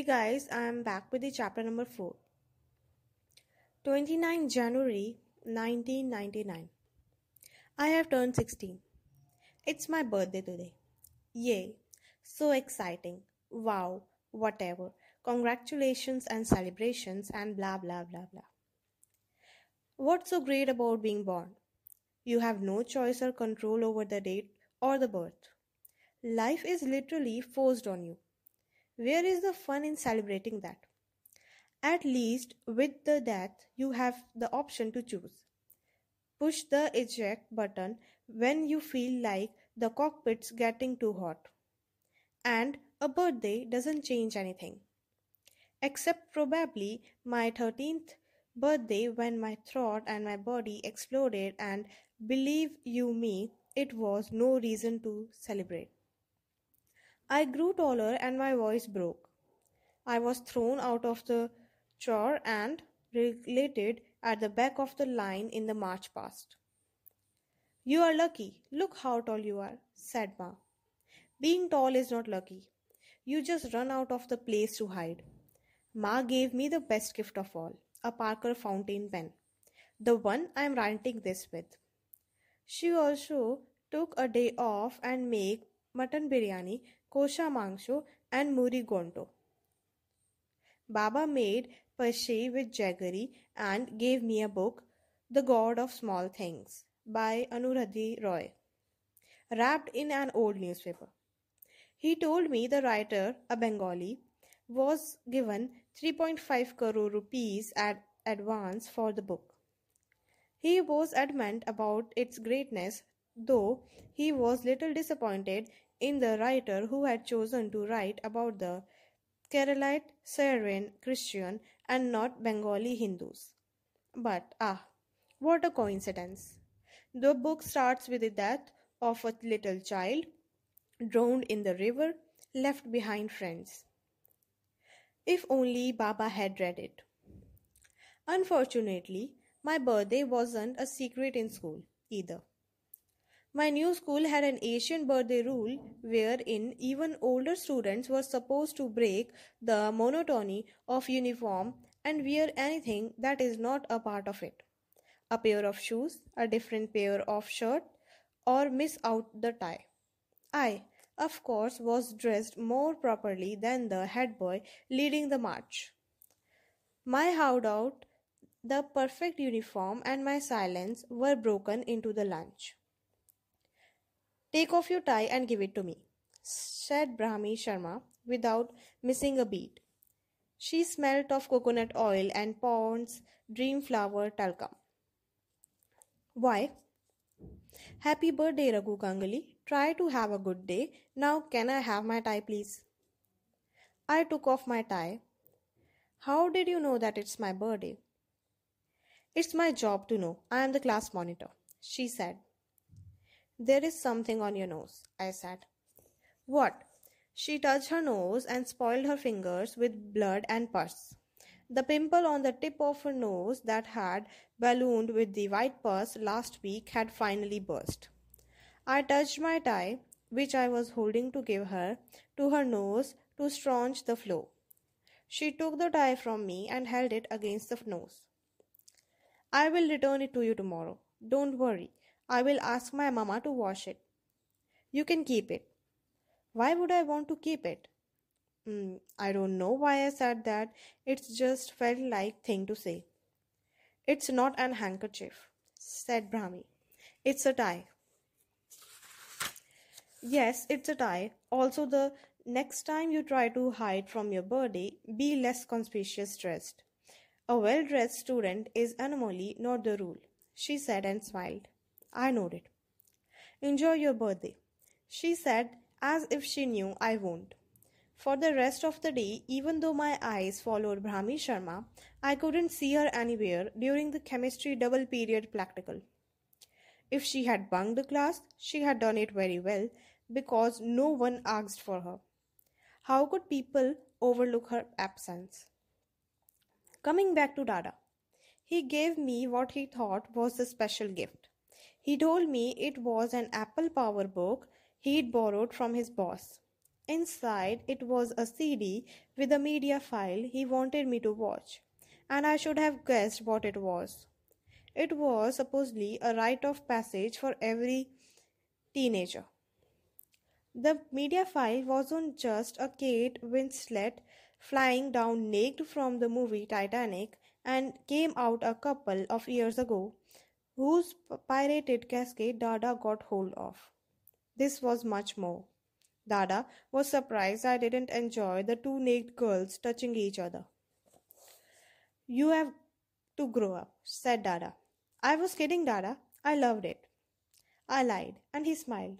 Hey guys, I am back with the chapter number 4. 29 January 1999. I have turned 16. It's my birthday today. Yay! So exciting. Wow, whatever. Congratulations and celebrations and blah blah blah blah. What's so great about being born? You have no choice or control over the date or the birth. Life is literally forced on you. Where is the fun in celebrating that? At least with the death, you have the option to choose. Push the eject button when you feel like the cockpit's getting too hot. And a birthday doesn't change anything. Except probably my 13th birthday when my throat and my body exploded, and believe you me, it was no reason to celebrate. I grew taller and my voice broke. I was thrown out of the chore and related at the back of the line in the march past. You are lucky. Look how tall you are, said Ma. Being tall is not lucky. You just run out of the place to hide. Ma gave me the best gift of all a Parker fountain pen, the one I am writing this with. She also took a day off and made mutton biryani kosha mangsho, and muri gonto. Baba made pashe with jaggery and gave me a book, The God of Small Things, by Arundhati Roy, wrapped in an old newspaper. He told me the writer, a Bengali, was given 3.5 crore rupees at advance for the book. He was adamant about its greatness, though he was little disappointed in the writer who had chosen to write about the Keralite Syrian Christian and not Bengali Hindus. But ah, what a coincidence! The book starts with the death of a little child drowned in the river, left behind friends. If only Baba had read it. Unfortunately, my birthday wasn't a secret in school either. My new school had an Asian birthday rule wherein even older students were supposed to break the monotony of uniform and wear anything that is not a part of it. A pair of shoes, a different pair of shirt, or miss out the tie. I, of course, was dressed more properly than the head boy leading the march. My out, the perfect uniform, and my silence were broken into the lunch. Take off your tie and give it to me, said Brahmi Sharma without missing a beat. She smelt of coconut oil and Pond's dream flower talcum. Why? Happy birthday, Raghu Ganguly. Try to have a good day. Now, can I have my tie, please? I took off my tie. How did you know that it's my birthday? It's my job to know. I am the class monitor, she said. There is something on your nose, I said. What? She touched her nose and spoiled her fingers with blood and pus. The pimple on the tip of her nose that had ballooned with the white pus last week had finally burst. I touched my tie, which I was holding to give her, to her nose to staunch the flow. She took the tie from me and held it against the nose. I will return it to you tomorrow. Don't worry. I will ask my mama to wash it. You can keep it. Why would I want to keep it? Mm, I don't know why I said that. It's just felt like thing to say. It's not an handkerchief, said Brahmi. It's a tie. Yes, it's a tie. Also, the next time you try to hide from your birthday, be less conspicuous dressed. A well dressed student is anomaly, not the rule, she said and smiled. I nodded. Enjoy your birthday, she said as if she knew I won't. For the rest of the day, even though my eyes followed Brahmi Sharma, I couldn't see her anywhere during the chemistry double period practical. If she had bunked the class, she had done it very well because no one asked for her. How could people overlook her absence? Coming back to Dada, he gave me what he thought was a special gift. He told me it was an Apple PowerBook he'd borrowed from his boss. Inside, it was a CD with a media file he wanted me to watch, and I should have guessed what it was. It was supposedly a rite of passage for every teenager. The media file wasn't just a Kate Winslet flying down naked from the movie Titanic and came out a couple of years ago, whose pirated cascade Dada got hold of. This was much more. Dada was surprised I didn't enjoy the two naked girls touching each other. You have to grow up, said Dada. I was kidding, Dada. I loved it. I lied, and he smiled.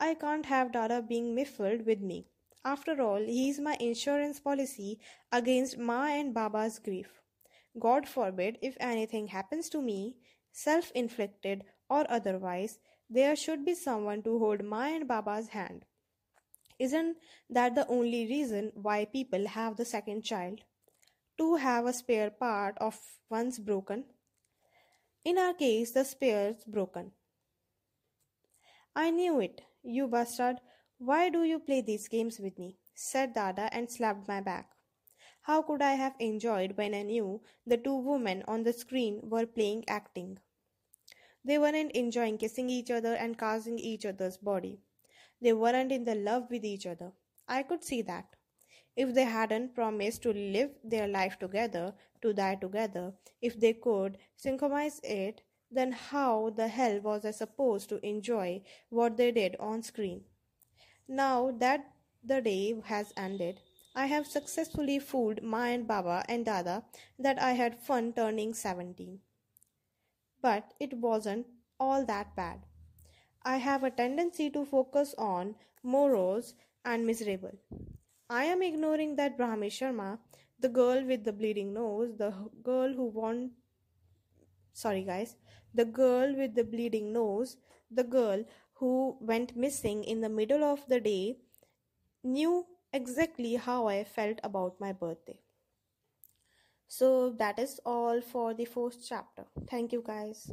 I can't have Dada being miffled with me. After all, he is my insurance policy against Ma and Baba's grief. God forbid if anything happens to me, self inflicted or otherwise, there should be someone to hold Ma and Baba's hand. Isn't that the only reason why people have the second child? To have a spare part of one's broken? In our case, the spare's broken. I knew it, you bastard. Why do you play these games with me? said Dada and slapped my back. How could I have enjoyed when I knew the two women on the screen were playing acting? They weren't enjoying kissing each other and caressing each other's body. They weren't in the love with each other. I could see that. If they hadn't promised to live their life together, to die together, if they could synchronize it, then how the hell was I supposed to enjoy what they did on screen? Now that the day has ended, I have successfully fooled Ma and Baba and Dada that I had fun turning 17. But it wasn't all that bad. I have a tendency to focus on morose and miserable. I am ignoring that Brahmi Sharma, the girl with the bleeding nose, the girl who won. Sorry, guys. The girl with the bleeding nose, the girl who went missing in the middle of the day, knew exactly how I felt about my birthday. So that is all for the first chapter. Thank you, guys.